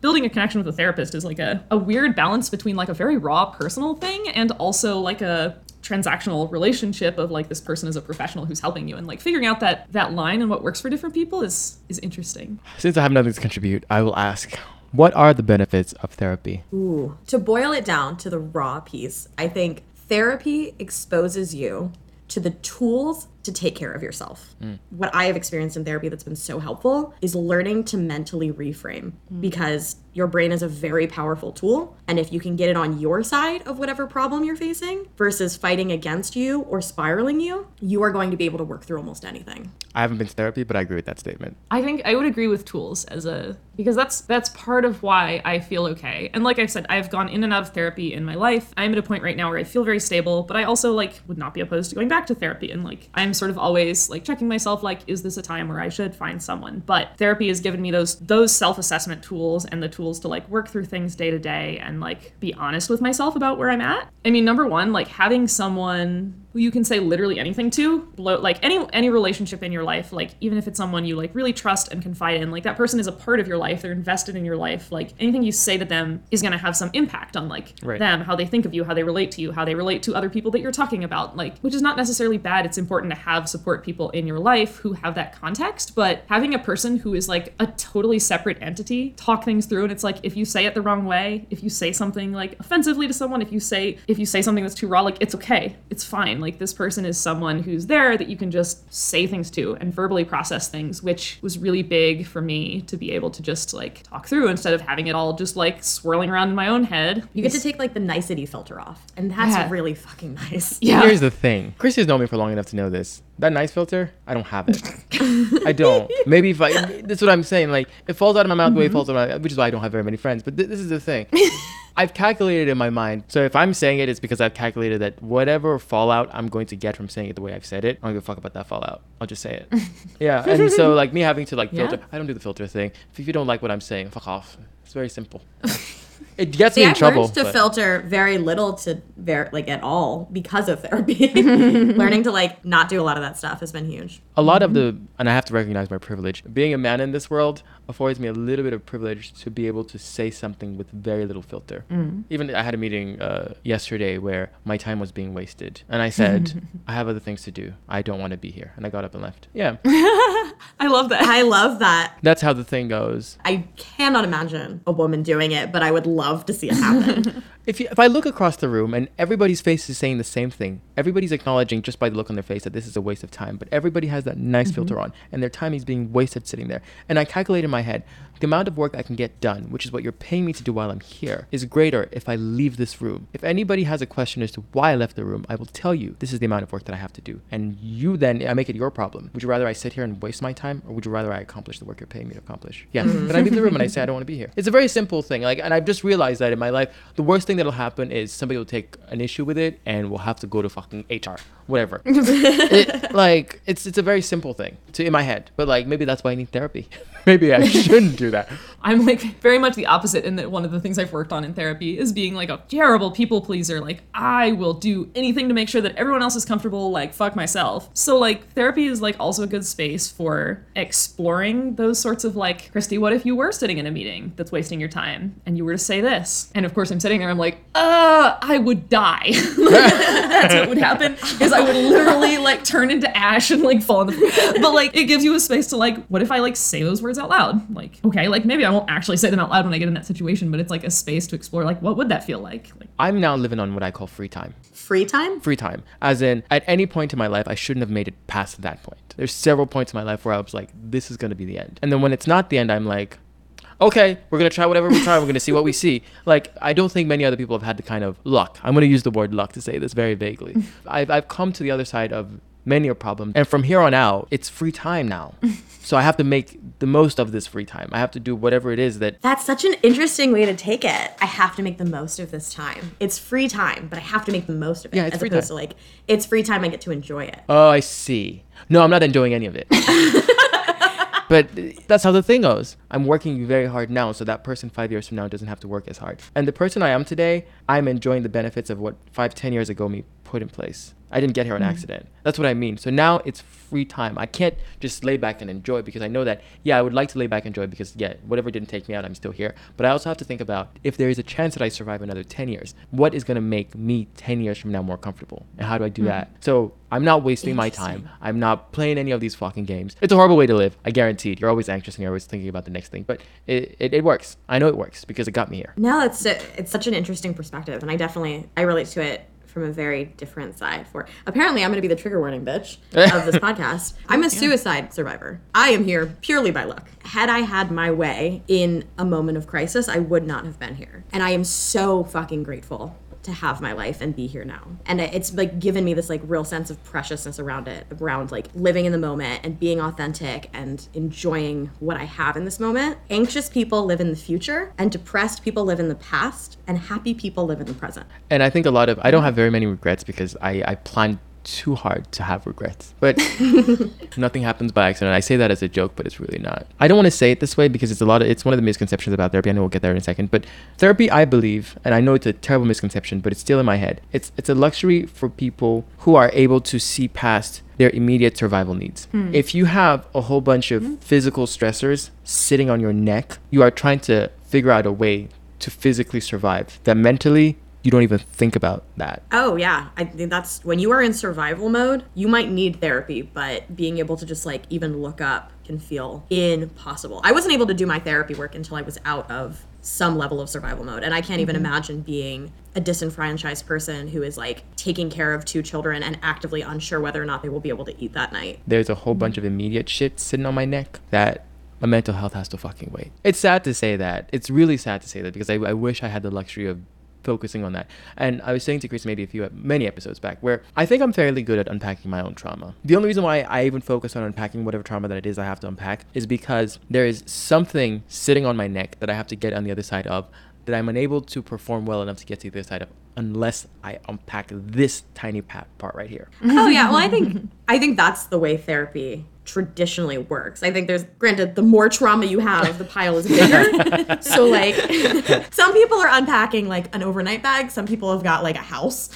building a connection with a therapist is like a, a weird balance between like a very raw personal thing and also like a transactional relationship of like this person is a professional who's helping you and like figuring out that that line and what works for different people is is interesting Since I have nothing to contribute, I will ask, what are the benefits of therapy? Ooh. To boil it down to the raw piece, I think therapy exposes you to the tools to take care of yourself. Mm. What I have experienced in therapy that's been so helpful is learning to mentally reframe mm. because your brain is a very powerful tool. And if you can get it on your side of whatever problem you're facing versus fighting against you or spiraling you, you are going to be able to work through almost anything. I haven't been to therapy, but I agree with that statement. I think I would agree with tools as a because that's that's part of why I feel okay. And like I've said, I've gone in and out of therapy in my life. I'm at a point right now where I feel very stable, but I also like would not be opposed to going back to therapy and like I'm sort of always like checking myself like is this a time where I should find someone? But therapy has given me those those self-assessment tools and the tools to like work through things day to day and like be honest with myself about where I'm at. I mean, number 1, like having someone who you can say literally anything to like any any relationship in your life like even if it's someone you like really trust and confide in like that person is a part of your life they're invested in your life like anything you say to them is going to have some impact on like Right. them how they think of you how they relate to you how they relate to other people that you're talking about like which is not necessarily bad it's important to have support people in your life who have that context but having a person who is like a totally separate entity talk things through and it's like if you say it the wrong way if you say something like offensively to someone if you say if you say something that's too raw like it's okay it's fine like this person is someone who's there that you can just say things to and verbally process things which was really big for me to be able to just like talk through instead of having it all just like swirling around in my own head You get to take like the nicety filter off, and that's Yeah. really fucking nice. (laughs) yeah Here's the thing. Christy's known me for long enough to know this. That nice filter, I don't have it. (laughs) I don't. Maybe if I, that's what I'm saying. Like, it falls out of my mouth the way it falls out of my which is why I don't have very many friends. But th- this is the thing. (laughs) I've calculated in my mind. So if I'm saying it, it's because I've calculated that whatever fallout I'm going to get from saying it the way I've said it, I don't give a fuck about that fallout. I'll just say it. (laughs) yeah. And so, like, me having to, like, Yeah. filter, I don't do the filter thing. If you don't like what I'm saying, fuck off. It's very simple. (laughs) It gets See, me in I've trouble. learned to but- filter very little to very like at all because of therapy. (laughs) Learning to like not do a lot of that stuff has been huge. a lot of the and i have to recognize my privilege. Being a man in this world affords me a little bit of privilege to be able to say something with very little filter. Even i had a meeting uh, yesterday where my time was being wasted and i said (laughs) i have other things to do. I don't want to be here. And i got up and left. Yeah (laughs) i love that. I love that. that's how the thing goes. I cannot imagine a woman doing it, but I would love to see it happen. (laughs) if, you, if i look across the room and everybody's face is saying the same thing everybody's acknowledging just by the look on their face that this is a waste of time but everybody has that nice mm-hmm. filter on and their time is being wasted sitting there. And i calculate in my head the amount of work i can get done which is what you're paying me to do while i'm here is greater if i leave this room. If anybody has a question as to why i left the room i will tell you this is the amount of work that i have to do. And you then i make it your problem. Would you rather i sit here and waste my time or would you rather i accomplish the work you're paying me to accomplish? Yeah then i leave the room and i say i don't want to be here. It's a very simple thing like and i've just realized that in my life the worst thing that'll happen is somebody will take an issue with it and we'll have to go to fucking hr whatever (laughs) it, like it's it's a very simple thing to in my head but like maybe that's why i need therapy (laughs) maybe i shouldn't do that I'm like very much the opposite in that one of the things I've worked on in therapy is being like a terrible people pleaser. Like I will do anything to make sure that everyone else is comfortable, like fuck myself. So like therapy is like also a good space for exploring those sorts of like, Christy, what if you were sitting in a meeting that's wasting your time and you were to say this? And of course I'm sitting there, I'm like, uh, I would die. (laughs) that's what would happen is I would (laughs) literally like turn into ash and like fall on the floor. but like it gives you a space to like what if I like say those words out loud? Like okay like maybe I won't actually say them out loud when I get in that situation but it's like a space to explore like what would that feel like? Like i'm now living on what i call free time. Free time? free time. As in at any point in my life i shouldn't have made it past that point. There's several points in my life where i was like this is going to be the end. And then when it's not the end i'm like okay we're to try whatever we try we're to see what we see like i don't think many other people have had the kind of luck i'm to use the word luck to say this very vaguely (laughs) I've, I've come to the other side of many a problem. And from here on out, it's free time now. (laughs) so I have to make the most of this free time. I have to do whatever it is that That's such an interesting way to take it. I have to make the most of this time. It's free time, but I have to make the most of it. Yeah, it's as free opposed time. to like, it's free time, I get to enjoy it. Oh, I see. No, I'm not enjoying any of it. (laughs) but that's how the thing goes. I'm working very hard now, so that person five years from now doesn't have to work as hard. And the person I am today, I'm enjoying the benefits of what five, ten years ago me put in place. I didn't get here on mm. accident. That's what I mean. So now it's free time. I can't just lay back and enjoy because I know that, yeah, I would like to lay back and enjoy because, yeah, whatever didn't take me out, I'm still here. But I also have to think about if there is a chance that I survive another 10 years, what is going to make me 10 years from now more comfortable? And how do I do that? Mm. So I'm not wasting my time. I'm not playing any of these fucking games. It's a horrible way to live. I guaranteed. You're always anxious and you're always thinking about the next thing. But it, it, it works. I know it works because it got me here. No, it's it's such an interesting perspective, and I definitely I relate to it from a very different side. For apparently, I'm going to be the trigger warning bitch of this (laughs) podcast. I'm a suicide survivor. I am here purely by luck. Had I had my way in a moment of crisis, I would not have been here, and I am so fucking grateful to have my life and be here now. And it's like given me this like real sense of preciousness around it, around like living in the moment and being authentic and enjoying what I have in this moment. Anxious people live in the future and depressed people live in the past and happy people live in the present. And I think a lot of, I don't have very many regrets because I, I planned too hard to have regrets. But (laughs) nothing happens by accident. I say that as a joke, but it's really not. I don't want to say it this way because it's a lot of, it's one of the misconceptions about therapy. I know we'll get there in a second. But therapy, I believe, and I know it's a terrible misconception, but it's still in my head. It's, it's a luxury for people who are able to see past their immediate survival needs. Hmm. If you have a whole bunch of hmm? physical stressors sitting on your neck, you are trying to figure out a way to physically survive. That mentally, you don't even think about that. Oh yeah, I think that's when you are in survival mode, you might need therapy, but being able to just like even look up can feel impossible. I wasn't able to do my therapy work until I was out of some level of survival mode, and I can't even mm-hmm. imagine being a disenfranchised person who is like taking care of two children and actively unsure whether or not they will be able to eat that night. There's a whole bunch of immediate shit sitting on my neck that my mental health has to fucking wait. It's sad to say that. It's really sad to say that because I, I wish I had the luxury of focusing on that. And I was saying to Chris maybe a few many episodes back where I think I'm fairly good at unpacking my own trauma. The only reason why I even focus on unpacking whatever trauma that it is I have to unpack is because there is something sitting on my neck that I have to get on the other side of that I'm unable to perform well enough to get to the other side of unless I unpack this tiny part right here. (laughs) oh yeah, well I think (laughs) I think that's the way therapy traditionally works. I think there's granted the more trauma you have, the pile is bigger. (laughs) so like some people are unpacking like an overnight bag, some people have got like a house.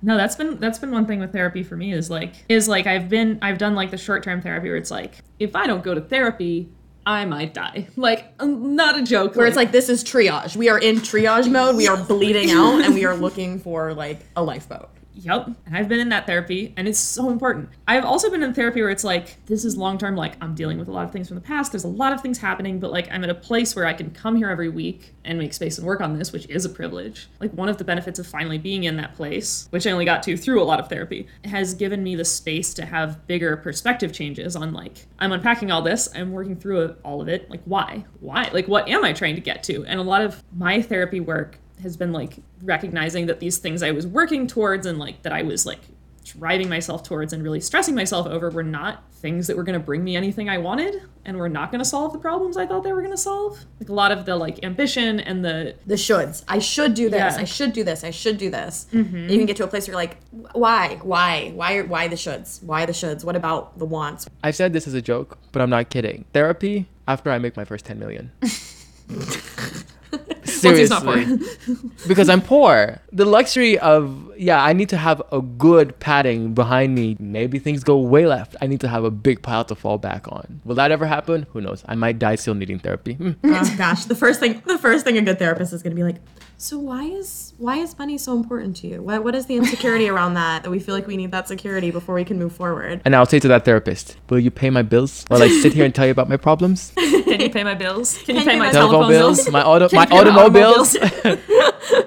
No, that's been that's been one thing with therapy for me is like is like I've been I've done like the short term therapy where it's like if I don't go to therapy, I might die. Like um, not a joke. Where it's like this is triage. We are in triage mode. We are bleeding out and we are (laughs) looking for like a lifeboat. Yep. And I've been in that therapy and it's so important. I've also been in therapy where it's like, this is long term, like I'm dealing with a lot of things from the past. There's a lot of things happening, but like I'm at a place where I can come here every week and make space and work on this, which is a privilege. Like one of the benefits of finally being in that place, which I only got to through a lot of therapy, has given me the space to have bigger perspective changes on like, I'm unpacking all this, I'm working through all of it. Like, why? Why? Like, what am I trying to get to? And a lot of my therapy work has been like recognizing that these things I was working towards and like that I was like driving myself towards and really stressing myself over were not things that were going to bring me anything I wanted and were not going to solve the problems I thought they were going to solve. Like a lot of the like ambition and the The shoulds. I should do this. Yeah. I should do this. I should do this. And you can get to a place where you're like, why? Why? Why? Why the shoulds? Why the shoulds? What about the wants? I've said this as a joke, but I'm not kidding. Therapy after I make my first 10 million. (laughs) Once he's not poor. (laughs) because I'm poor. The luxury of yeah, I need to have a good padding behind me. Maybe things go way left. I need to have a big pile to fall back on. Will that ever happen? Who knows? I might die still needing therapy. Hmm. oh gosh, the first thing the first thing a good therapist is going to be like, so why is why is money so important to you? What what is the insecurity (laughs) around that that we feel like we need that security before we can move forward? And I'll say to that therapist, "Will you pay my bills while I sit here and tell you about my problems? (laughs) can you pay my bills? Can you pay my Telephone telephone bills, bills? my auto, my you pay my automobiles." (laughs)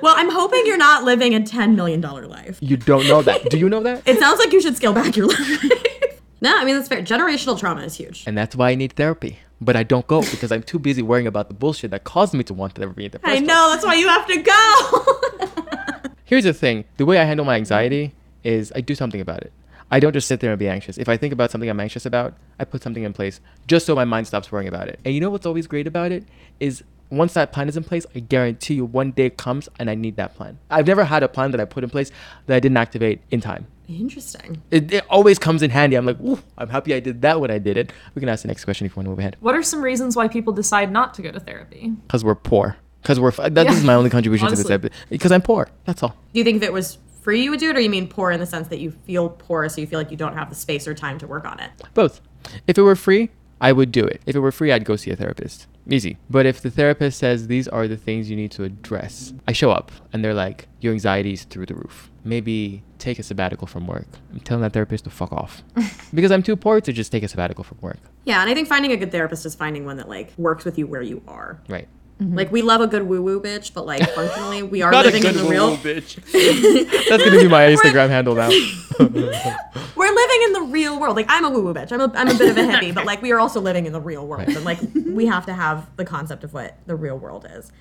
Well, I'm hoping you're not living a ten million dollar life. you don't know that. Do you know that? It sounds like you should scale back your life. (laughs) no, I mean that's fair. Generational trauma is huge. And that's why I need therapy. But I don't go because I'm too busy worrying about the bullshit that caused me to want to be in the first I place. know that's why you have to go. (laughs) Here's the thing: the way I handle my anxiety is I do something about it. I don't just sit there and be anxious. If I think about something I'm anxious about, I put something in place just so my mind stops worrying about it. And you know what's always great about it is once that plan is in place, I guarantee you one day comes and I need that plan. I've never had a plan that I put in place that I didn't activate in time. Interesting. It, it always comes in handy. I'm like, ooh, I'm happy I did that when I did it. We can ask the next question if you want to move ahead. What are some reasons why people decide not to go to therapy? Because we're poor. Because we're, that Yeah. is my only contribution to this episode. Because I'm poor. That's all. Do you think if it was free, you would do it, or you mean poor in the sense that you feel poor, so you feel like you don't have the space or time to work on it? Both. If it were free, I would do it. If it were free, I'd go see a therapist. Easy. But if the therapist says these are the things you need to address, I show up and they're like, your anxiety is through the roof. Maybe take a sabbatical from work. I'm telling that therapist to fuck off. (laughs) because I'm too poor to just take a sabbatical from work. Yeah, and I think finding a good therapist is finding one that like works with you where you are. Right. Mm-hmm. Like we love a good woo woo bitch, but like (laughs) functionally we are living in the real. bitch. (laughs) That's gonna be my Instagram handle now. (laughs) We're living in the real world. Like I'm a woo woo bitch. I'm a I'm a bit of a hippie, but like we are also living in the real world, and like we have to have the concept of what the real world is.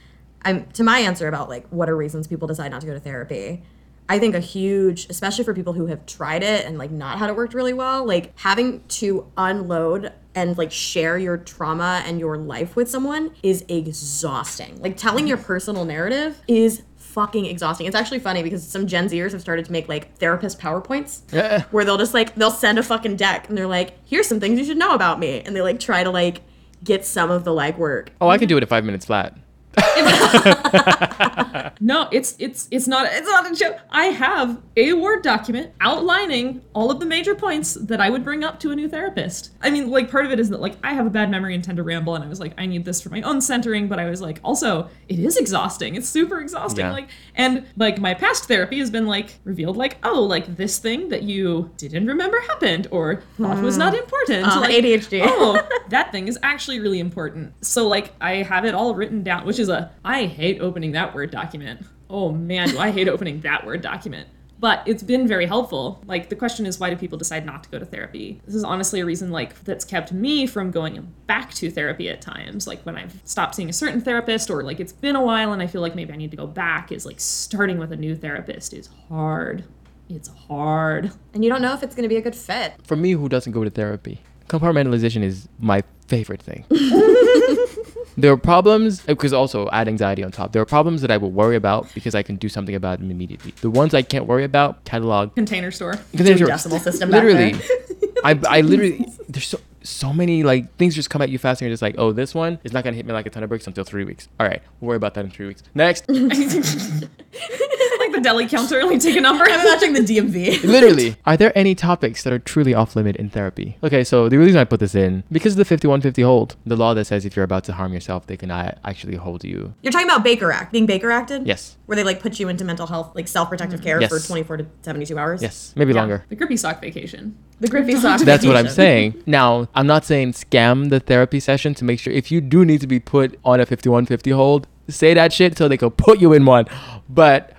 I'm to my answer about like what are reasons people decide not to go to therapy. I think a huge, especially for people who have tried it and like not had it worked really well, like having to unload and like share your trauma and your life with someone is exhausting. Like telling your personal narrative is fucking exhausting. It's actually funny because some Gen Zers have started to make like therapist PowerPoints Yeah. where they'll just like they'll send a fucking deck and they're like, here's some things you should know about me. And they like try to like get some of the legwork. Oh, I can do it in five minutes flat. (laughs) No, it's it's it's not it's not a joke. I have a Word document outlining all of the major points that I would bring up to a new therapist. I mean, like part of it is that like I have a bad memory and tend to ramble, and I was like, I need this for my own centering, but I was like, also it is exhausting. It's super exhausting. Yeah. Like and like my past therapy has been like revealed like oh like this thing that you didn't remember happened or thought was not important. Uh, like, ADHD. oh, (laughs) that thing is actually really important. So like I have it all written down, which is a I hate opening that Word document. Oh man, do I hate (laughs) opening that Word document. But it's been very helpful. Like the question is why do people decide not to go to therapy? This is honestly a reason like that's kept me from going back to therapy at times. Like when I've stopped seeing a certain therapist or like it's been a while and I feel like maybe I need to go back is like starting with a new therapist is hard. It's hard. And you don't know if it's gonna be a good fit. For me, who doesn't go to therapy, compartmentalization is my favorite thing. (laughs) there are problems because also add anxiety on top. There are problems that I will worry about because I can do something about them immediately. The ones I can't worry about, catalog. Container store. Container- decimal (laughs) system Literally. (laughs) I I literally there's so so many like things just come at you fast and you're just like, oh, this one is not gonna hit me like a ton of bricks until three weeks. All right, we'll worry about that in three weeks. Next, (laughs) the (laughs) deli counter, like take a number. I'm imagining the DMV. (laughs) literally, are there any topics that are truly off limit in therapy? Okay, so the reason I put this in because of the 5150 hold, the law that says if you're about to harm yourself, they can uh, actually hold you. You're talking about Baker Act, being Baker Acted? Yes, Where they like put you into mental health, like self protective care Yes. for 24 to 72 hours? yes, maybe longer. The grippy sock vacation. The grippy Sock. That's what I'm saying. Now, I'm not saying scam the therapy session to make sure if you do need to be put on a 5150 hold, say that shit so they can put you in one. But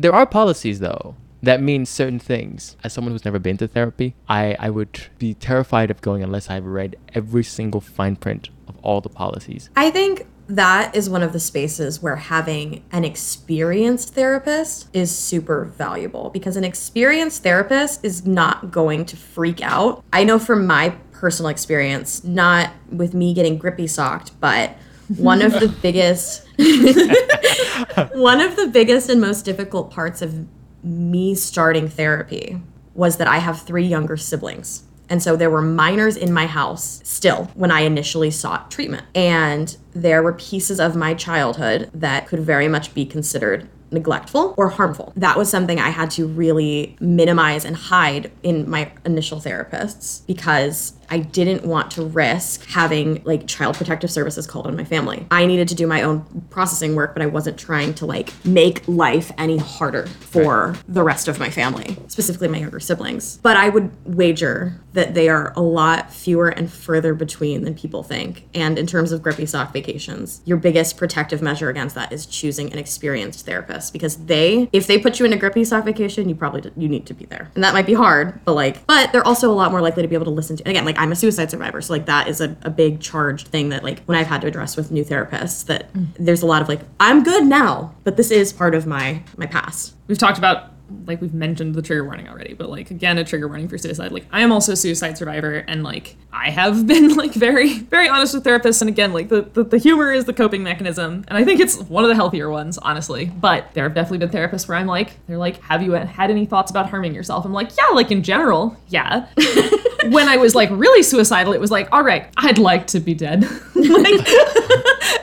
there are policies though that mean certain things. As someone who's never been to therapy, I, I would be terrified of going unless I've read every single fine print of all the policies. I think that is one of the spaces where having an experienced therapist is super valuable because an experienced therapist is not going to freak out. I know from my personal experience, not with me getting grippy socked, but one of the (laughs) biggest (laughs) one of the biggest and most difficult parts of me starting therapy was that I have three younger siblings. And so there were minors in my house still when I initially sought treatment. And there were pieces of my childhood that could very much be considered neglectful or harmful. That was something I had to really minimize and hide in my initial therapists because I didn't want to risk having like child protective services called on my family. I needed to do my own processing work, but I wasn't trying to like make life any harder for the rest of my family, specifically my younger siblings. But I would wager that they are a lot fewer and further between than people think. And in terms of grippy sock vacations, your biggest protective measure against that is choosing an experienced therapist because they, if they put you in a grippy sock vacation, you probably you need to be there, and that might be hard. But like, but they're also a lot more likely to be able to listen to. And again, like I'm a suicide survivor, so like that is a, a big charged thing that like when I've had to address with new therapists, that mm. there's a lot of like I'm good now, but this is part of my my past. We've talked about like we've mentioned the trigger warning already, but like again, a trigger warning for suicide. Like I am also a suicide survivor, and like I have (laughs) been like very, very honest with therapists. And again, like the, the, the humor is the coping mechanism, and I think it's one of the healthier ones, honestly. But there have definitely been therapists where I'm like, they're like, have you had any thoughts about harming yourself? I'm like, yeah, like in general, yeah. (laughs) when I was like really suicidal, it was like, all right, I'd like to be dead. (laughs) like,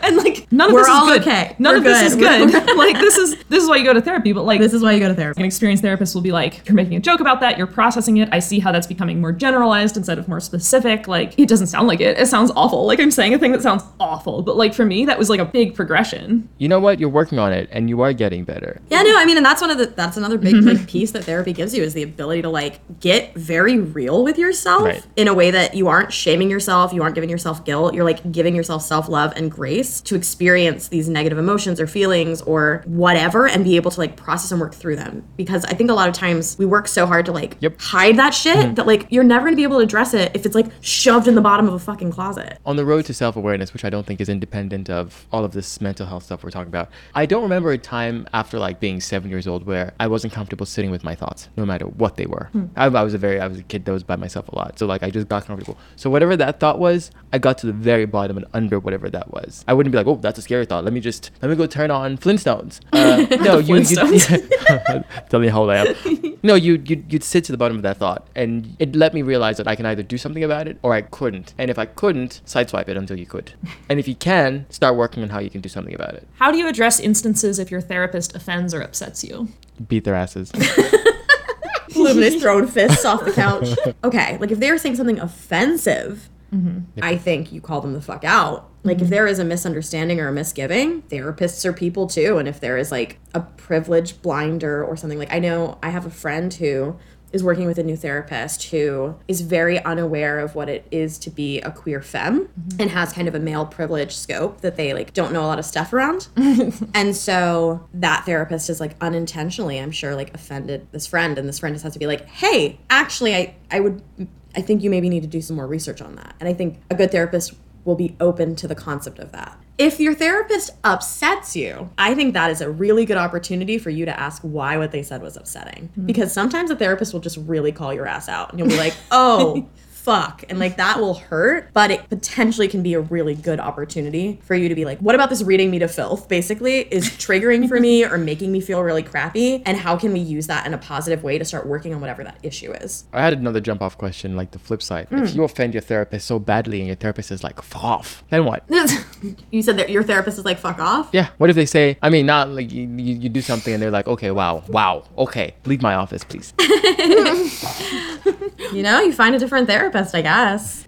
and like none of We're this is good. okay. None We're of this is good. good. like this is this is why you go to therapy. But like This is why you go to therapy. An experienced therapist will be like, you're making a joke about that, you're processing it. I see how that's becoming more generalized instead of more specific. Like, it doesn't sound like it. It sounds awful. Like, I'm saying a thing that sounds awful. But, like, for me, that was like a big progression. You know what? You're working on it, and you are getting better. Yeah, no, I mean, and that's one of the that's another big like mm-hmm. piece that therapy gives you is the ability to like get very real with yourself Right. in a way that you aren't shaming yourself, you aren't giving yourself guilt, you're like giving yourself self-love and grace to experience these negative emotions or feelings or whatever and be able to like process and work through them. Because I think a lot of times we work so hard to like Yep. hide that shit that like you're never gonna be able to address it if it's like shoved in the bottom of a fucking closet. on the road to self-awareness which i don't think is independent of all of this mental health stuff we're talking about i don't remember a time after like being seven years old where i wasn't comfortable sitting with my thoughts no matter what they were. I, I was a very i was a kid that was by myself a lot. So like i just got comfortable. So whatever that thought was i got to the very bottom and under whatever that was. I wouldn't be like oh that's a scary thought. Let me just let me go turn on flintstones. Uh, (laughs) no you, you Flintstones. (laughs) tell me how old i am no you you'd, you'd sit to the bottom of that thought and it let me realize that i can either do something about it or i couldn't. And if i couldn't sideswipe it until you could. (laughs) And if you can start working on how you can do something about it. How do you address instances if your therapist offends or upsets you? beat their asses. (laughs) Olumide's throwing fists off the couch. (laughs) Okay, like if they were saying something offensive, Mm-hmm. I think you call them the fuck out. Like if mm-hmm. there is a misunderstanding or a misgiving, therapists are people too. And if there is like a privilege blinder or something, like I know I have a friend who is working with a new therapist who is very unaware of what it is to be a queer femme mm-hmm. and has kind of a male privilege scope that they like don't know a lot of stuff around. (laughs) and so that therapist is like unintentionally, I'm sure, like offended this friend, and this friend just has to be like, "Hey, actually, I I would I think you maybe need to do some more research on that." And I think a good therapist will be open to the concept of that. If your therapist upsets you, I think that is a really good opportunity for you to ask why what they said was upsetting. Mm-hmm. Because sometimes a therapist will just really call your ass out and you'll be like, (laughs) oh, fuck. And like that will hurt, but it potentially can be a really good opportunity for you to be like, what about this reading me to filth basically is (laughs) triggering for me or making me feel really crappy? And how can we use that in a positive way to start working on whatever that issue is? i had another jump off question like the flip side if hmm. you offend your therapist so badly and your therapist is like fuck off then what (laughs) You said that your therapist is like, fuck off. yeah what if they say i mean not like you, you, you do something and they're like okay wow wow okay leave my office please (laughs) You know, you find a different therapist, I guess.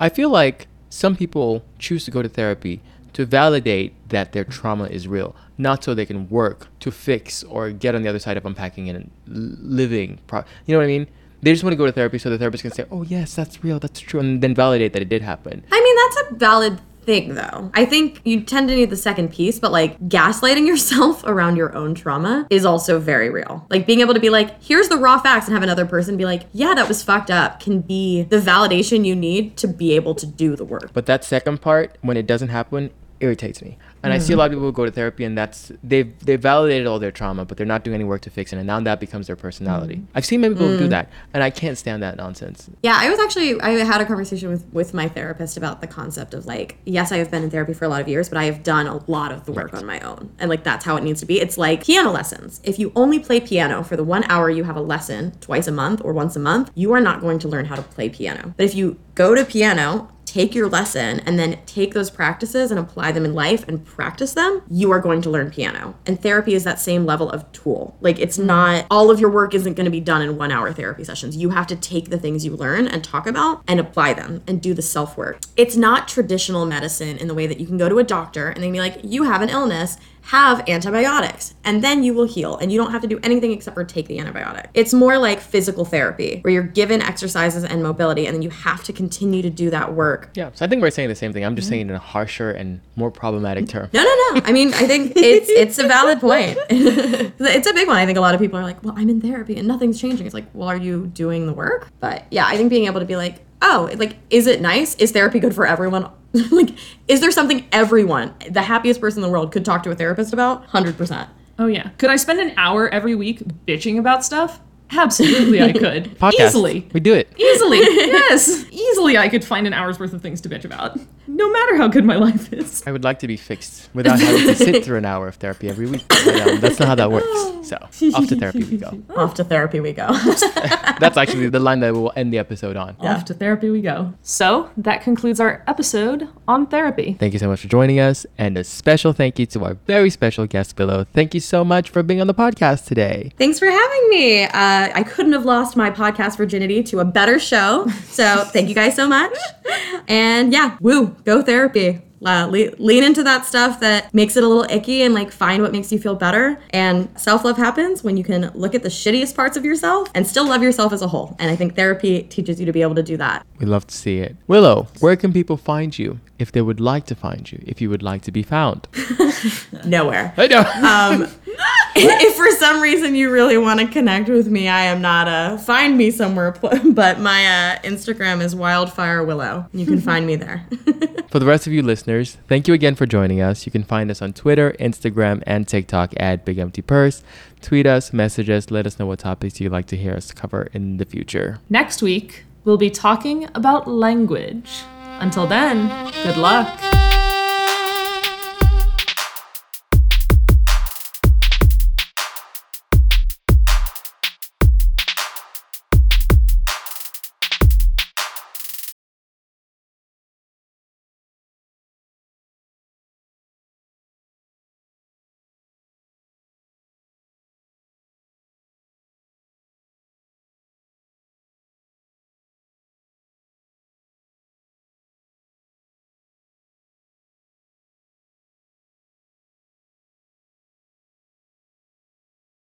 I feel like some people choose to go to therapy to validate that their trauma is real, not so they can work to fix or get on the other side of unpacking and living. Pro- you know what I mean? They just want to go to therapy so the therapist can say, "Oh yes, that's real, that's true," and then validate that it did happen. I mean, that's a valid thing, though. I think you tend to need the second piece, but like gaslighting (laughs) yourself around your own trauma is also very real. Like being able to be like, here's the raw facts, and have another person be like, yeah, that was fucked up, can be the validation you need to be able to do the work. But that second part, when it doesn't happen, irritates me. And I see a mm-hmm. lot of people who go to therapy and that's they've they validated all their trauma, but they're not doing any work to fix it, and now that becomes their personality. Mm. I've seen many people do mm. that, and I can't stand that nonsense. Yeah, I was actually I had a conversation with with my therapist about the concept of like, yes, I have been in therapy for a lot of years, but I have done a lot of the work on my own. And like that's how it needs to be. It's like piano lessons. If you only play piano for the 1 hour you have a lesson twice a month or once a month, you are not going to learn how to play piano. But if you go to piano take your lesson and then take those practices and apply them in life and practice them, you are going to learn piano. And therapy is that same level of tool. Like it's mm. not all of your work isn't going to be done in 1-hour therapy sessions. You have to take the things you learn and talk about and apply them and do the self-work. It's not traditional medicine in the way that you can go to a doctor and they can be like, "You have an illness." Have antibiotics and then you will heal and you don't have to do anything except for take the antibiotic. It's more like physical therapy where you're given exercises and mobility and then you have to continue to do that work. Yeah, so I think we're saying the same thing. I'm just mm-hmm. saying it in a harsher and more problematic term. No, no, no. I mean, I think (laughs) it's it's a valid point. (laughs) it's a big one. I think a lot of people are like, "Well, I'm in therapy and nothing's changing." It's like, "Well, are you doing the work?" But yeah, I think being able to be like, "Oh, like is it nice? Is therapy good for everyone?" (laughs) like is there something everyone, the happiest person in the world could talk to a therapist about? 100%. Oh yeah. Could I spend an hour every week bitching about stuff? Absolutely, I (laughs) could. Podcast. Easily. We do it. Easily. (laughs) yes. Easily, I could find an hour's worth of things to bitch about. No matter how good my life is. I would like to be fixed without having to sit through an hour of therapy every week. But, um, that's not how that works. So off to therapy we go. (laughs) Off to therapy we go. That's actually the line that we'll end the episode on. Yeah. Off to therapy we go. So, that concludes our episode on therapy. Thank you so much for joining us, and a special thank you to our very special guest Willow. Thank you so much for being on the podcast today. Thanks for having me. Uh, I couldn't have lost my podcast virginity to a better show. So thank you guys so much. And yeah, woo, go therapy. Uh, le- lean into that stuff that makes it a little icky and like find what makes you feel better. And self love happens when you can look at the shittiest parts of yourself and still love yourself as a whole. And I think therapy teaches you to be able to do that. We love to see it. Willow, where can people find you if they would like to find you, if you would like to be found? (laughs) Nowhere. I know. Um, (laughs) (laughs) if for some reason you really want to connect with me, I am not a find me somewhere, (laughs) but my uh, Instagram is wildfire willow. You can find me there. (laughs) For the rest of you listeners, thank you again for joining us. You can find us on Twitter, Instagram, and TikTok at Big Empty Purse. Tweet us, message us, let us know what topics you'd like to hear us cover in the future. Next week, we'll be talking about language. Until then, good luck.